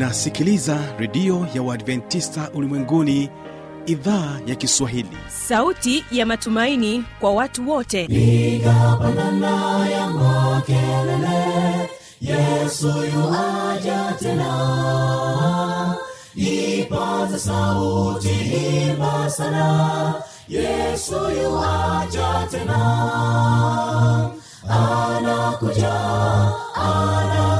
unasikiliza redio ya uadventista ulimwenguni idhaa ya kiswahili. Sauti ya matumaini kwa watu wote. Igapanana ya makelele yesu yuaja tena. Ipata sauti imba sana yesu yuaja tena. Anakuja anakuja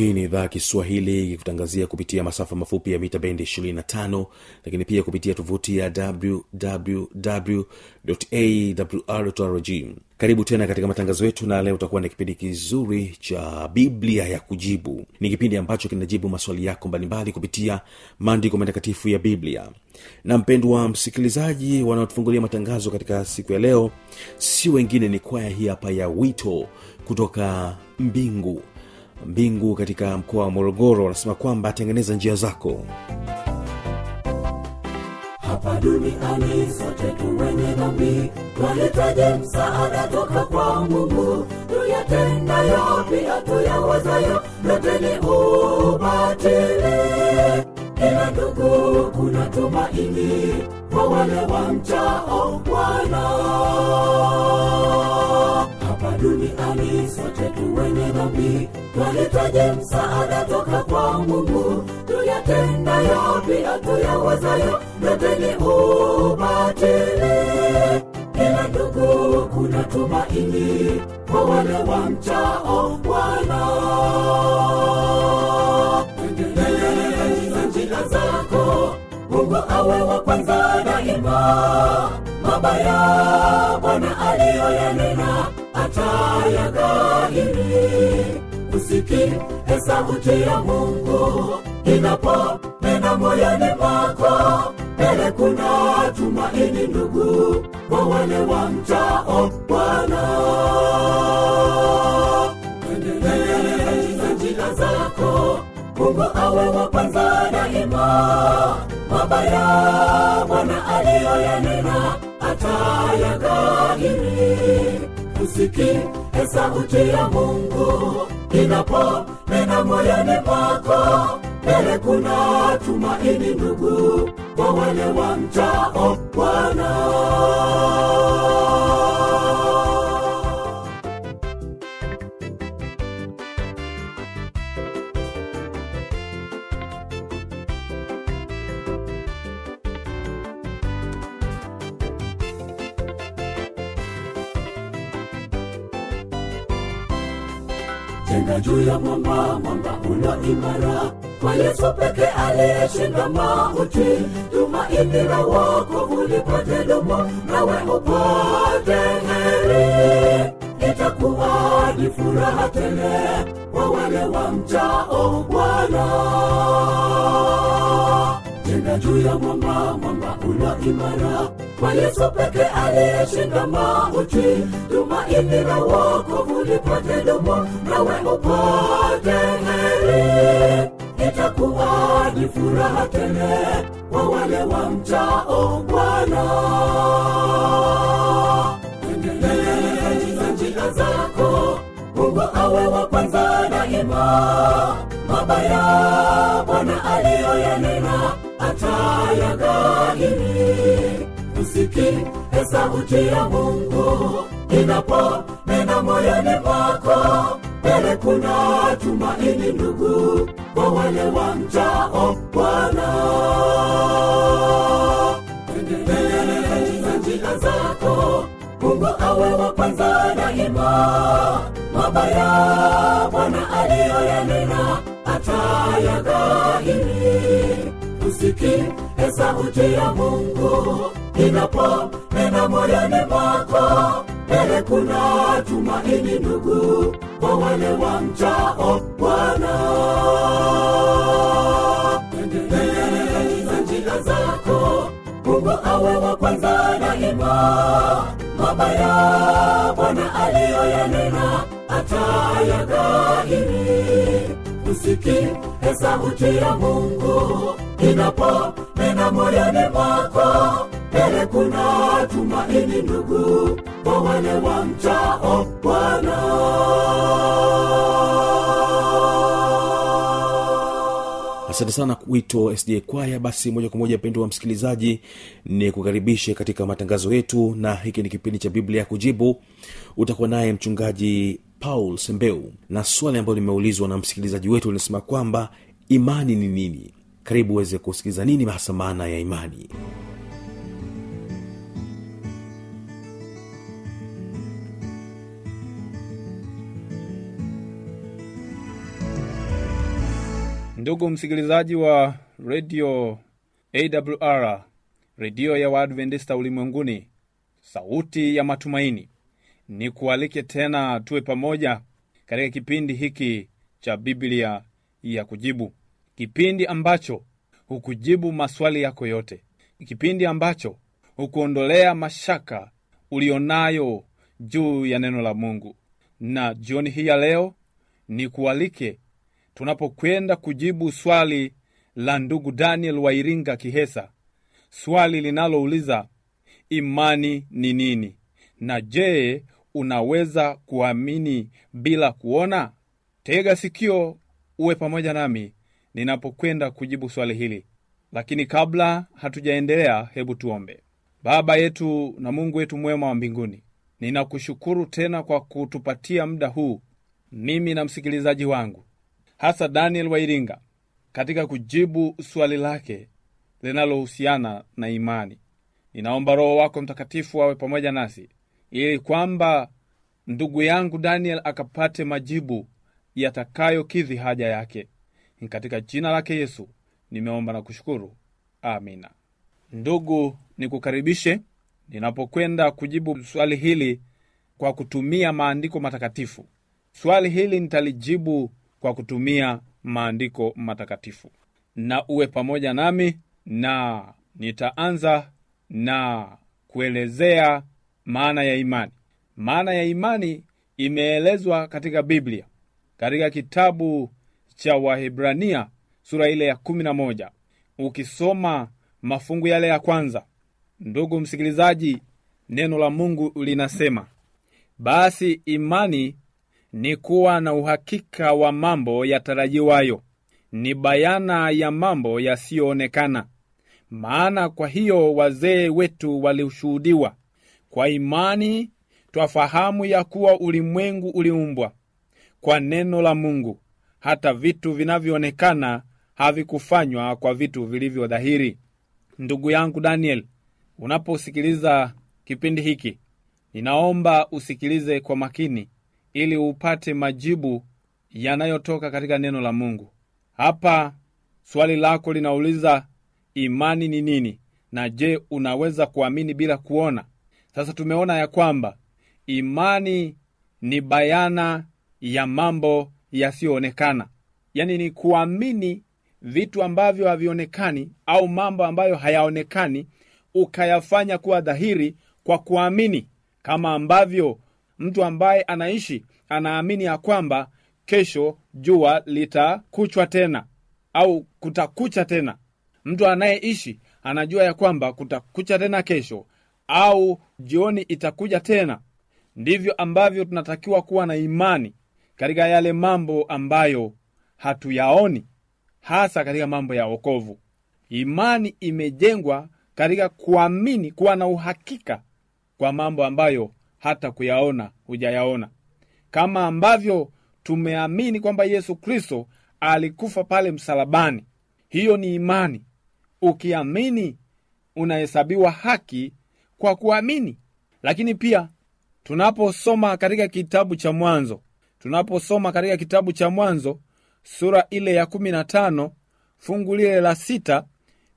hii ni idhaa kiswahili ikikutangazia kupitia masafa mafupi ya mita bendi 25 lakini pia kupitia tovuti ya wwwawrrg karibu tena katika matangazo yetu na leo utakuwa na kipindi kizuri cha biblia ya kujibu. Ni kipindi ambacho kinajibu maswali yako mbalimbali kupitia maandiko matakatifu ya biblia. Na mpendwa msikilizaji wanaotufungulia matangazo katika siku ya leo si wengine ni kwaya hii hapa ya wito kutoka mbingu mbingu katika mkoa wa morogoro wanasema kwamba atengeneza njia zako. Hapa duniani sote tuwenye dhambi. Twahitaji msaada toka kwa mungu? Tuyatendayo pia tuyawazayo yote ni ubatili. Ila ndugu kuna tumaini kwa wale wamchao bwana duniani sote tuwenye dhambi. Twahitaji msaada toka kwa mungu. Tuyatendayo pia tuyawazayo yote ni ubatili. Ila ndugu kuna tumaini kwa wale wamchao bwana. Tengeneza njia zako. Mungu awe wa kwanza daima. Mabaya bwana aliyoyanena atayaghairi usikie sauti ya mungu. Inaponena moyoni mwako mbele kuna tumaini ndugu kwa wale wamchao bwana. Endeleza njia zako mungu awe wa kwanza daima. Mabaya bwana aliyoyanena atayaghairi usikie sauti ya mungu inaponena moyoni mwako mbele kuna tumaini ndugu kwa wale wamchao bwana jenga juu ya mwamba mwamba ulo imara. Kwa yesu peke aliyeshinda mauti tumaini la wokovu lipate dumu nawe upate heri. Itakuwa ni furaha tele kwa wale wamchao bwana jenga juu ya mwamba mwamba ulio imara. Kwa yesu peke aliyeshinda mauti tumaini la wokovu lipate dumu nawe upate heri. Itakuwa ni furaha tele kwa wale wamchao bwana. Endeleza njia zako mungu awe wa kwanza daima. Mabaya bwana aliyoyanena atayaghairi usikie sauti ya mungu inaponena moyoni mwako mbele kuna tumaini ndugu kwa wale wamchao bwana. Endeleza njia zako mungu awe wa kwanza daima. Mabaya bwana aliyoyanena atayaghairi usikie e sauti ya Mungu inapo inaponena moyoni mwako. Mbele kuna tumaini ndugu, kwa wale wamchao Bwana. Endeleza njia zako, Mungu awe wa kwanza daima. Mabaya Bwana aliyoyanena atayaghadhiri usikie sauti ya mungu inaponena moyoni mwako mbele kuna tumaini ndugu kwa wale wa mchao bwana. Asante sana wito sda kwaya. Basi moja kwa moja mpendo wa msikilizaji ni kukaribishe katika matangazo yetu na hiki ni kipindi cha biblia ya kujibu. Utakuwa naye mchungaji paul sembeu. Na swali ambayo limeulizwa na msikilizaji wetu linasema kwamba imani ni nini? Karibu uweze kusikiliza nini hasa maana ya imani. Ndugu msikilizaji wa redio awr redio ya waadventista ulimwenguni sauti ya matumaini ni kualike tena tuwe pamoja katika kipindi hiki cha biblia ya kujibu. Kipindi ambacho hukujibu maswali yako yote. Kipindi ambacho hukuondolea mashaka ulionayo juu ya neno la mungu. Na jioni hii ya leo ni kualike tunapokwenda kujibu swali la ndugu daniel wa iringa kihesa. Swali linalouliza imani ni nini? Na je unaweza kuamini bila kuona? Tega sikio uwe pamoja nami ninapokwenda kujibu swali hili. Lakini kabla hatujaendelea hebu tuombe. Baba yetu na mungu wetu mwema wa mbinguni ninakushukuru tena kwa kutupatia muda huu mimi na msikilizaji wangu hasa daniel wairinga katika kujibu swali lake linalohusiana na imani. Ninaomba roho wako mtakatifu awe pamoja nasi ili kwamba ndugu yangu daniel akapate majibu yatakayokidhi haja yake. Katika jina lake yesu nimeomba na kushukuru. Amina. Ndugu nikukaribishe ninapokwenda kujibu swali hili kwa kutumia maandiko matakatifu. Swali hili nitalijibu kwa kutumia maandiko matakatifu. Na uwe pamoja nami na nitaanza na kuelezea maana ya imani. Maana ya imani imeelezwa katika biblia katika kitabu cha wahibrania sura ile ya kumi na moja. Ukisoma mafungu yale ya kwanza ndugu msikilizaji neno la mungu linasema basi imani ni kuwa na uhakika wa mambo yatarajiwayo ni bayana ya mambo yasiyoonekana. Maana kwa hiyo wazee wetu walishuhudiwa kwa imani twafahamu ya kuwa ulimwengu uliumbwa kwa neno la mungu. Hata vitu vinavyoonekana havikufanywa kwa vitu vilivyo dhahiri. Ndugu yangu daniel unaposikiliza kipindi hiki ninaomba usikilize kwa makini ili upate majibu yanayotoka katika neno la mungu. Hapa swali lako linauliza imani ni nini? Na je unaweza kuamini bila kuona sasa tumeona ya kwamba imani ni bayana ya mambo yasiyoonekana. Yaani ni kuamini vitu ambavyo havionekani au mambo ambayo hayaonekani ukayafanya kuwa dhahiri kwa kuamini. Kama ambavyo mtu ambaye anaishi anaamini ya kwamba kesho jua litakuchwa tena au kutakucha tena. Mtu anayeishi anajua ya kwamba kutakucha tena kesho au jioni itakuja tena. Ndivyo ambavyo tunatakiwa kuwa na imani katika yale mambo ambayo hatuyaoni hasa katika mambo ya wokovu. Imani imejengwa katika kuamini kuwa na uhakika kwa mambo ambayo hata kuyaona hujayaona. Kama ambavyo tumeamini kwamba yesu kristo alikufa pale msalabani. Hiyo ni imani. Ukiamini unahesabiwa haki kwa kuamini. Lakini pia tunaposoma katika kitabu cha mwanzo tunaposoma katika kitabu cha mwanzo sura ile ya kumi na tano fungu lile la sita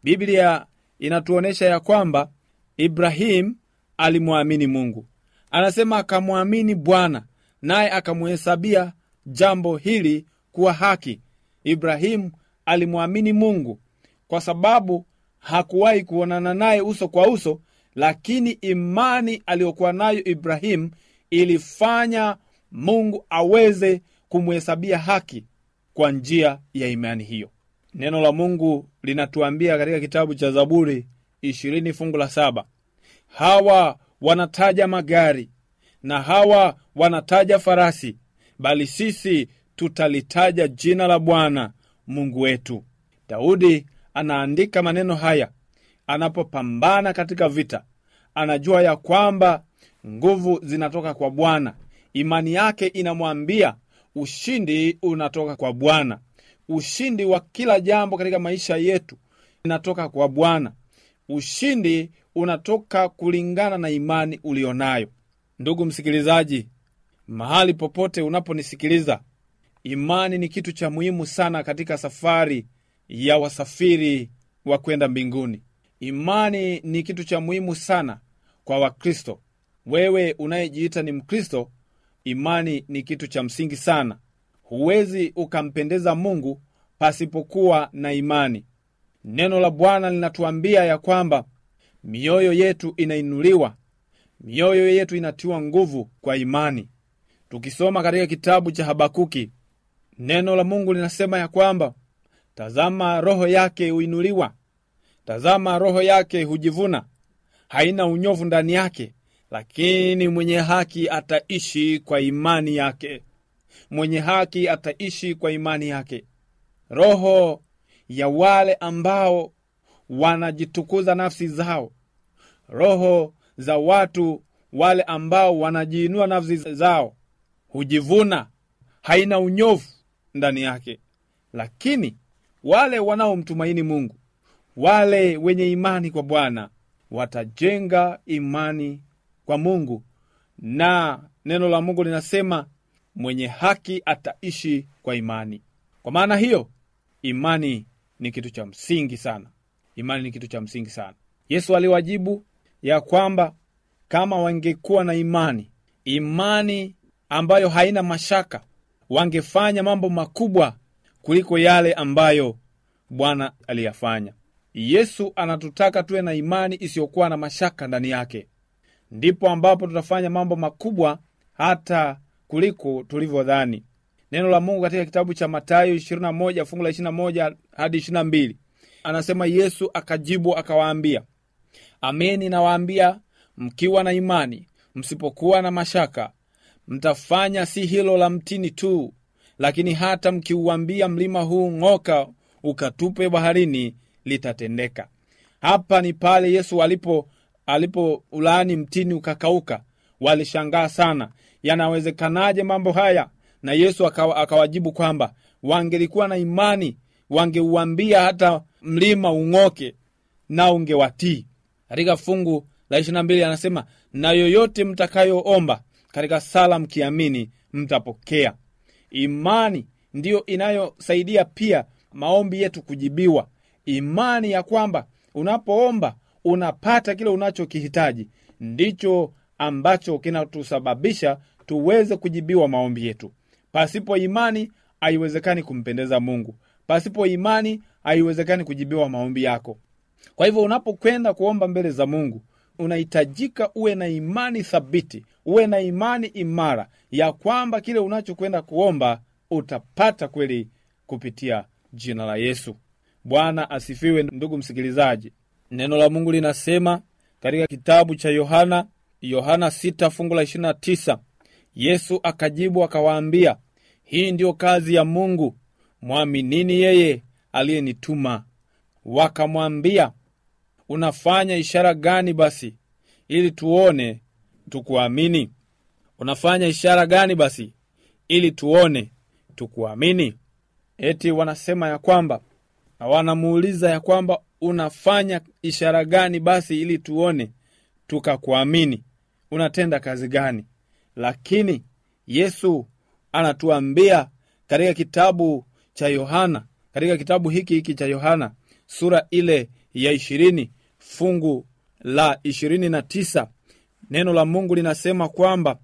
biblia inatuonyesha ya kwamba ibrahimu alimwamini mungu. Anasema akamwamini bwana naye akamhesabia jambo hili kuwa haki. Ibrahimu alimwamini mungu kwa sababu hakuwahi kuonana naye uso kwa uso lakini imani aliyokuwa nayo ibrahimu ilifanya mungu aweze kumhesabia haki kwa njia ya imani hiyo. Neno la mungu linatuambia katika kitabu cha zaburi ishirini fungu la saba hawa wanataja magari na hawa wanataja farasi bali sisi tutalitaja jina la bwana mungu wetu. Daudi anaandika maneno haya anapopambana katika vita anajua ya kwamba nguvu zinatoka kwa bwana. Imani yake inamwambia ushindi unatoka kwa bwana. Ushindi wa kila jambo katika maisha yetu inatoka kwa bwana. Ushindi unatoka kulingana na imani ulionayo. Ndugu msikilizaji mahali popote unaponisikiliza imani ni kitu cha muhimu sana katika safari ya wasafiri wa kwenda mbinguni imani ni kitu cha muhimu sana kwa wakristo. Wewe unayejiita ni mkristo imani ni kitu cha msingi sana. Huwezi ukampendeza mungu pasipokuwa na imani. Neno la bwana linatuambia ya kwamba mioyo yetu inainuliwa mioyo yetu inatiwa nguvu kwa imani. Tukisoma katika kitabu cha habakuki neno la mungu linasema ya kwamba tazama roho yake huinuliwa tazama roho yake hujivuna. Haina unyovu ndani yake lakini mwenye haki ataishi kwa imani yake. Mwenye haki ataishi kwa imani yake. Roho ya wale ambao wanajitukuza nafsi zao. Roho za watu wale ambao wanajiinua nafsi zao. Hujivuna. Haina unyovu ndani yake. Lakini wale wanaomtumaini mungu wale wenye imani kwa bwana watajenga imani kwa mungu. Na neno la mungu linasema mwenye haki ataishi kwa imani. Kwa maana hiyo imani ni kitu cha msingi sana. Imani ni kitu cha msingi sana. Yesu aliwajibu ya kwamba kama wangekuwa na imani imani ambayo haina mashaka wangefanya mambo makubwa kuliko yale ambayo bwana aliyafanya yesu anatutaka tuwe na imani isiyokuwa na mashaka ndani yake. Ndipo ambapo tutafanya mambo makubwa hata kuliko tulivyodhani. Neno la mungu katika kitabu cha Mathayo 21 fungu la 21 hadi 22 anasema yesu akajibu akawaambia ameni nawaambia mkiwa na imani msipokuwa na mashaka mtafanya si hilo la mtini tu lakini hata mkiuambia mlima huu ng'oka ukatupe baharini litatendeka. Hapa ni pale yesu alipo alipo ulaani mtini ukakauka. Walishangaa sana yanawezekanaje mambo haya? Na yesu akawa, akawajibu kwamba wangelikuwa na imani wangeuambia hata mlima ung'oke na ungewatii. Katika fungu la 22 anasema na yoyote mtakayoomba katika sala mkiamini mtapokea. Imani ndiyo inayosaidia pia maombi yetu kujibiwa imani ya kwamba unapoomba unapata kile unachokihitaji. Ndicho ambacho kinatusababisha tuweze kujibiwa maombi yetu. Pasipo imani haiwezekani kumpendeza mungu. Pasipo imani haiwezekani kujibiwa maombi yako. Kwa hivyo unapokwenda kuomba mbele za mungu unahitajika uwe na imani thabiti uwe na imani imara ya kwamba kile unachokwenda kuomba utapata kweli kupitia jina la yesu bwana asifiwe ndugu msikilizaji. Neno la mungu linasema katika kitabu cha yohana yohana 6 fungu la 29 yesu akajibu akawaambia hii ndiyo kazi ya mungu. Mwaminini yeye aliyenituma. Wakamwambia unafanya ishara gani basi ili tuone tukuamini? Unafanya ishara gani basi ili tuone tukuamini? Eti wanasema ya kwamba wanamuuliza ya kwamba unafanya ishara gani basi ili tuone tukakuamini? Unatenda kazi gani? Lakini yesu anatuambia katika kitabu cha yohana katika kitabu hiki hiki cha yohana sura ile ya ishirini fungu la ishirini na tisa neno la mungu linasema kwamba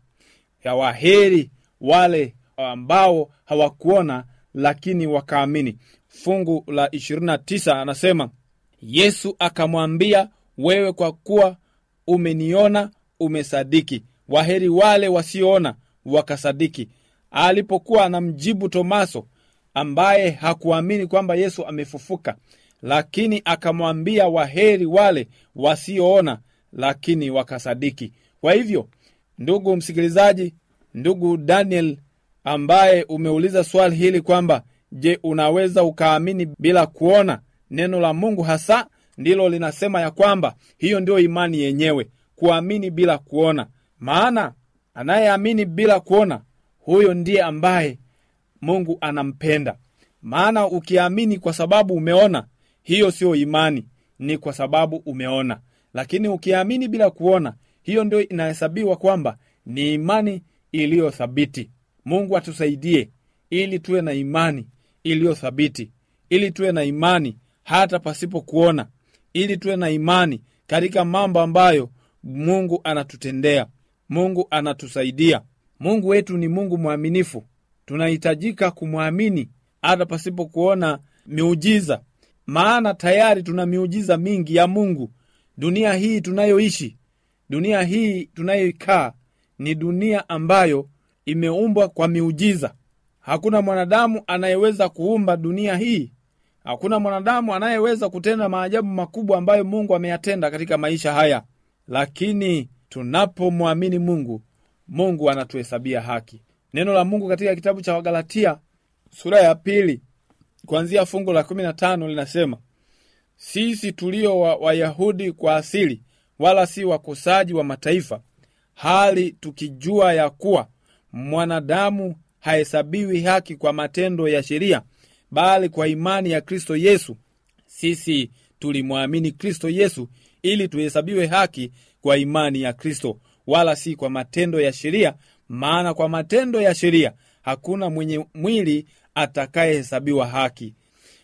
yawaheri wale ambao hawakuona lakini wakaamini fungu la 29 anasema yesu akamwambia wewe kwa kuwa umeniona umesadiki. Waheri wale wasioona wakasadiki. Alipokuwa anamjibu tomaso ambaye hakuamini kwamba yesu amefufuka lakini akamwambia waheri wale wasioona lakini wakasadiki. Kwa hivyo ndugu msikilizaji ndugu daniel ambaye umeuliza swali hili kwamba je unaweza ukaamini bila kuona? Neno la mungu hasa ndilo linasema ya kwamba hiyo ndio imani yenyewe kuamini bila kuona. Maana anayeamini bila kuona huyo ndiye ambaye mungu anampenda. Maana ukiamini kwa sababu umeona hiyo siyo imani ni kwa sababu umeona. Lakini ukiamini bila kuona hiyo ndio inahesabiwa kwamba ni imani iliyo thabiti. mungu atusaidie ili tuwe na imani iliyothabiti ili tuwe na imani hata pasipo kuona ili tuwe na imani katika mambo ambayo mungu anatutendea mungu anatusaidia. Mungu wetu ni mungu mwaminifu. Tunahitajika kumwamini hata pasipo kuona miujiza maana tayari tuna miujiza mingi ya mungu. Dunia hii tunayoishi dunia hii tunayoikaa ni dunia ambayo imeumbwa kwa miujiza hakuna mwanadamu anayeweza kuumba dunia hii. Hakuna mwanadamu anayeweza kutenda maajabu makubwa ambayo mungu ameyatenda katika maisha haya. Lakini tunapomwamini mungu mungu anatuhesabia haki. Neno la mungu katika kitabu cha wagalatia sura ya pili kuanzia fungu la kumi na tano linasema sisi tulio wa- wayahudi kwa asili wala si wakosaji wa mataifa hali tukijua ya kuwa mwanadamu hahesabiwi haki kwa matendo ya sheria bali kwa imani ya kristo yesu. Sisi tulimwamini kristo yesu ili tuhesabiwe haki kwa imani ya kristo wala si kwa matendo ya sheria maana kwa matendo ya sheria hakuna mwenye mwili atakayehesabiwa haki.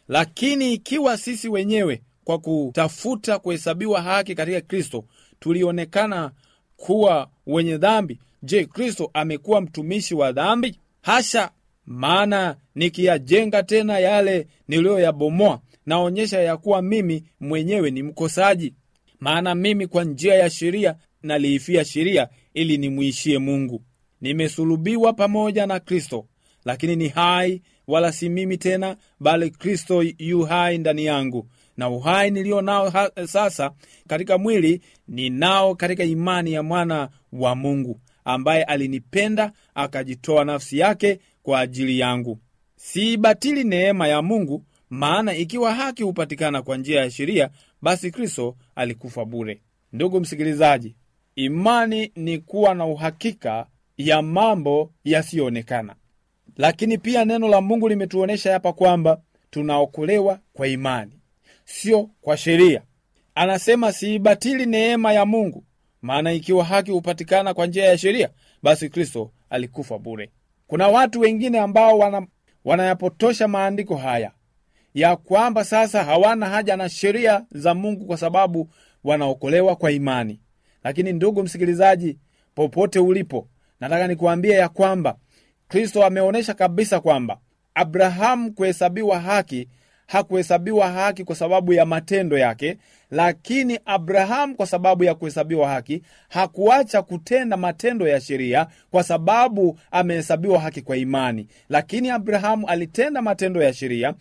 Lakini ikiwa sisi wenyewe kwa kutafuta kuhesabiwa haki katika kristo tulionekana kuwa wenye dhambi je kristo amekuwa mtumishi wa dhambi hasha maana nikiyajenga tena yale niliyoyabomoa naonyesha ya kuwa mimi mwenyewe ni mkosaji. Maana mimi kwa njia ya sheria naliifia sheria ili nimwishie mungu. Nimesulubiwa pamoja na kristo lakini ni hai wala si mimi tena bali kristo yu hai ndani yangu. Na uhai niliyo nao sasa katika mwili ninao katika imani ya mwana wa mungu ambaye alinipenda akajitoa nafsi yake kwa ajili yangu. Siibatili neema ya mungu maana ikiwa haki hupatikana kwa njia ya sheria basi kristo alikufa bure. Ndugu msikilizaji imani ni kuwa na uhakika ya mambo yasiyoonekana. Lakini pia neno la mungu limetuonyesha hapa kwamba tunaokolewa kwa imani sio kwa sheria. Anasema siibatili neema ya mungu maana ikiwa haki hupatikana kwa njia ya sheria basi kristo alikufa bure. Kuna watu wengine ambao wana, wanayapotosha maandiko haya ya kwamba sasa hawana haja na sheria za mungu kwa sababu wanaokolewa kwa imani. Lakini ndugu msikilizaji popote ulipo nataka nikuambie ya kwamba kristo ameonyesha kabisa kwamba abrahamu kuhesabiwa haki hakuhesabiwa haki kwa sababu ya matendo yake lakini abrahamu kwa sababu ya kuhesabiwa haki hakuacha kutenda matendo ya sheria kwa sababu amehesabiwa haki kwa imani. Lakini abrahamu alitenda matendo ya sheria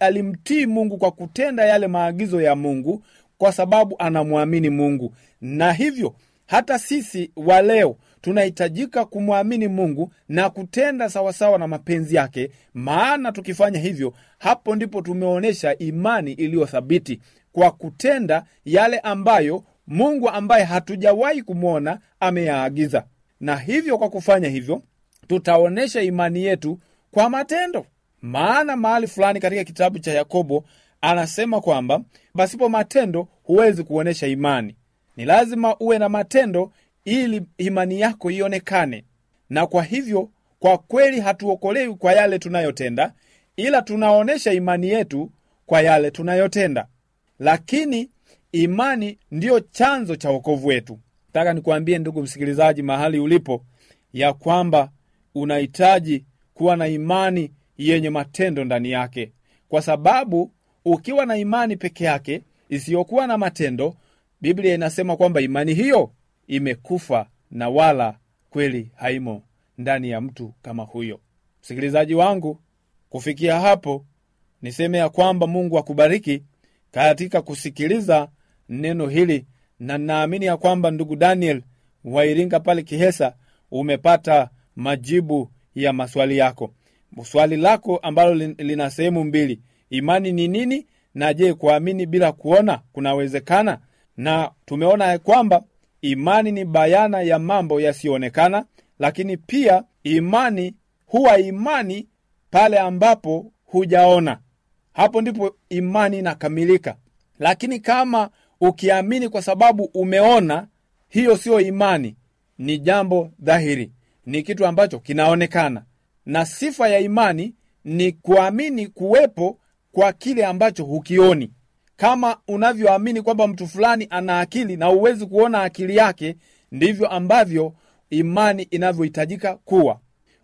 alimtii mungu kwa kutenda yale maagizo ya mungu kwa sababu anamwamini mungu. Na hivyo hata sisi wa leo tunahitajika kumwamini mungu na kutenda sawasawa na mapenzi yake maana tukifanya hivyo hapo ndipo tumeonyesha imani iliyothabiti kwa kutenda yale ambayo mungu ambaye hatujawahi kumwona ameyaagiza. Na hivyo kwa kufanya hivyo tutaonyesha imani yetu kwa matendo. Maana mahali fulani katika kitabu cha yakobo anasema kwamba pasipo matendo huwezi kuonyesha imani. Ni lazima uwe na matendo ili imani yako ionekane. Na kwa hivyo kwa kweli hatuokolewi kwa yale tunayotenda ila tunaonyesha imani yetu kwa yale tunayotenda lakini imani ndiyo chanzo cha wokovu wetu. Taka nikuambie ndugu msikilizaji mahali ulipo ya kwamba unahitaji kuwa na imani yenye matendo ndani yake. Kwa sababu ukiwa na imani peke yake isiyokuwa na matendo biblia inasema kwamba imani hiyo imekufa na wala kweli haimo ndani ya mtu kama huyo. Msikilizaji wangu kufikia hapo niseme ya kwamba mungu akubariki katika kusikiliza neno hili na naamini ya kwamba ndugu daniel wairinga pale kihesa umepata majibu ya maswali yako. Swali lako ambalo lina sehemu mbili. Imani ni nini? Na je kuamini bila kuona kunawezekana? Na tumeona ya kwamba imani ni bayana ya mambo yasiyoonekana lakini pia imani huwa imani pale ambapo hujaona hapo ndipo imani inakamilika. Lakini kama ukiamini kwa sababu umeona hiyo siyo imani ni jambo dhahiri. Ni kitu ambacho kinaonekana. Na sifa ya imani ni kuamini kuwepo kwa kile ambacho hukioni. Kama unavyoamini kwamba mtu fulani ana akili na huwezi kuona akili yake ndivyo ambavyo imani inavyohitajika kuwa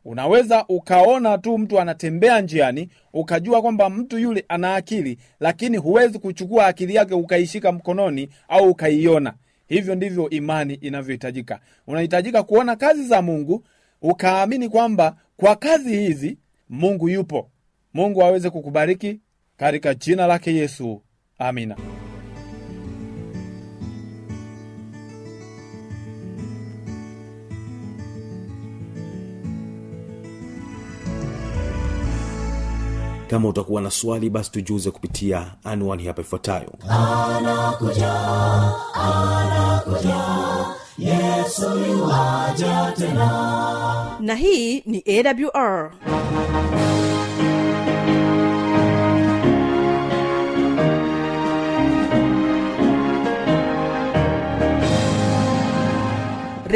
unaweza ukaona tu mtu anatembea njiani ukajua kwamba mtu yule ana akili lakini huwezi kuchukua akili yake ukaishika mkononi au ukaiona. Hivyo ndivyo imani inavyohitajika. Unahitajika kuona kazi za mungu ukaamini kwamba kwa kazi hizi mungu yupo. Mungu aweze kukubariki katika jina lake yesu. Amina kama utakuwa na swali basi tujuze kupitia anwani hapa ifuatayo. Na hii ni awr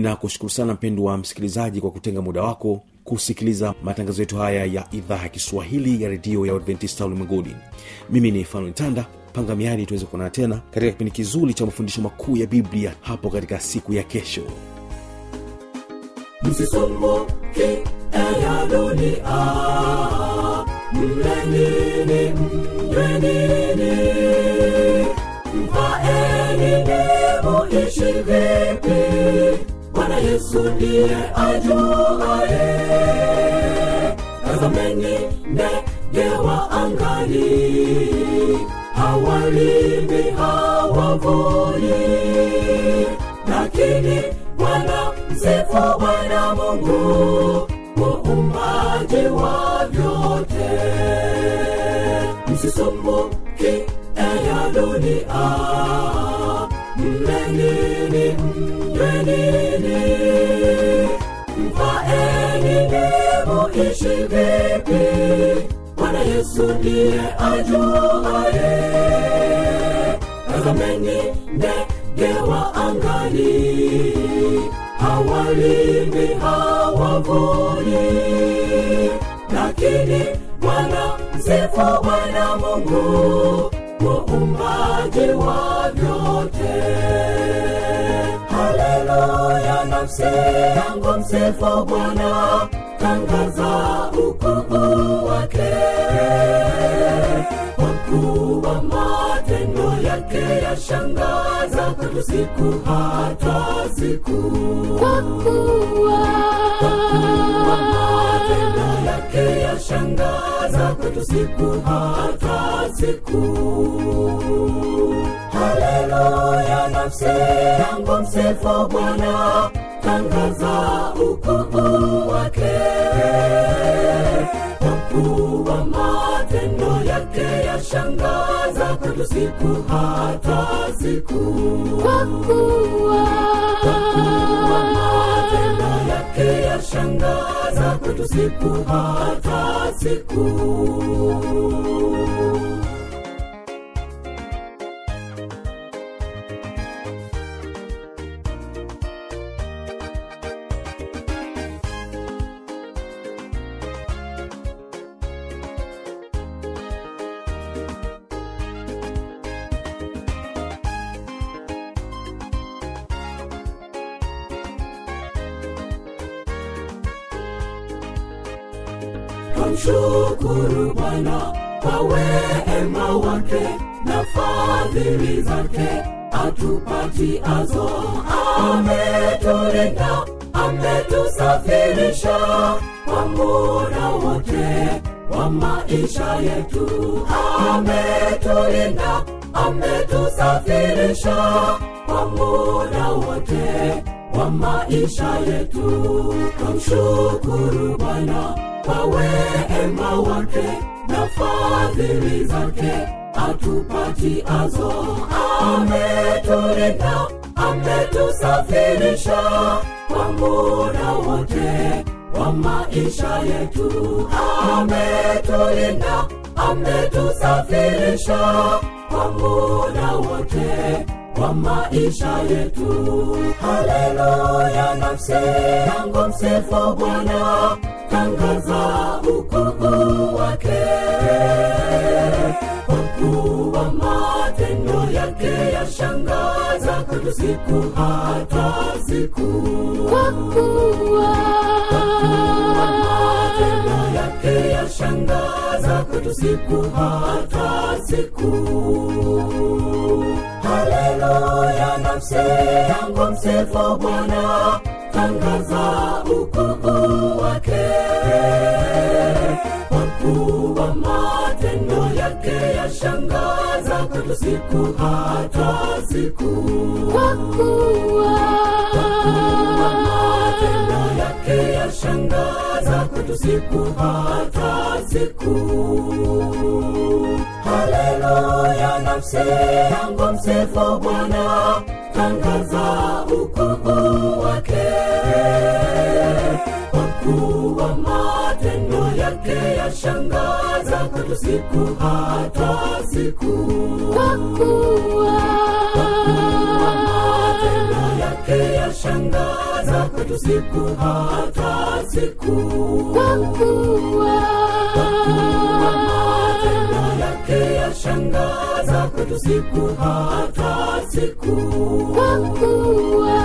ninakushukuru sana mpendwa msikilizaji kwa kutenga muda wako kusikiliza matangazo yetu haya ya idhaa ya kiswahili ya redio ya adventista ulimwenguni. Mimi ni fanuel tanda panga miadi tuweze kuonana tena katika kipindi kizuri cha mafundisho makuu ya biblia hapo katika siku ya kesho. Vipi. bwana yesu ndiye ajuaye tazameni ndege wa angani. Hawalimi hawavuni lakini bwana msifu bwana mungu muumbaji wa vyote. Msisumbuki eya dunia. Mlenini mjwenini mfaenini ishi vipi? Bwana yesu ndiye ajuaye. Tazameni ndege wa angani. Hawalimi hawavuni. Lakini bwana msifu bwana mungu muumbaji wa vyote haleluya nafsi yangu msifu bwana tangaza ukuu wake. Wakuu wa matendo yake yashangaza kwetu siku hata siku. Kwa kuwa Kwa matendo yake yashangaza kwetu siku hata siku. Haleluya nafsi yangu msifu bwana tangaza ukuu wake. Kuwa matendo yake yashangaza kwetu siku hata siku. Kwa kuwa yake yashangaza kwetu siku hata siku zake atupatiazo. Ametulinda, ametusafirisha kwa muda wote wa maisha yetu. Ametulinda, ametusafirisha kwa muda wote wa maisha yetu. Tumshukuru Bwana kwa wema wake na fadhili zake atupatiazo. Ametulinda, ametusafirisha kwa muda wote wa maisha yetu. Ametulinda, ametusafirisha kwa muda wote kwa maisha yetu. Haleluya, nafsi yangu msifu Bwana, tangaza ukuu wake, kuwa matendo yake yashangaza kwetu siku hata siku. kwa kuwa Matendo yake yashangaza kwetu siku hata siku. Haleluya, nafsi yangu msifu Bwana, tangaza ukuu wake, kwa kuwa matendo yake yashangaza kwetu siku hata siku. kwa kuwa Matendo yake yashangaza kwetu siku hata siku. Haleluya, nafsi yangu msifu Bwana, tangaza ukuu wake, kwa kuwa matendo yake yashangaza kwetu siku hata siku. kwa kuwa Matendo yake yashangaza kwetu siku hata siku. kwa kuwa Yashangaza kwetu siku hata siku. kwa kuwa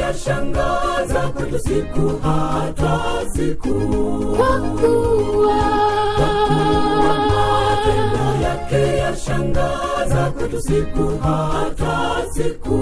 yashangaza kwetu siku hata siku. kwa kuwa Matendo yake yashangaza kwetu siku hata siku.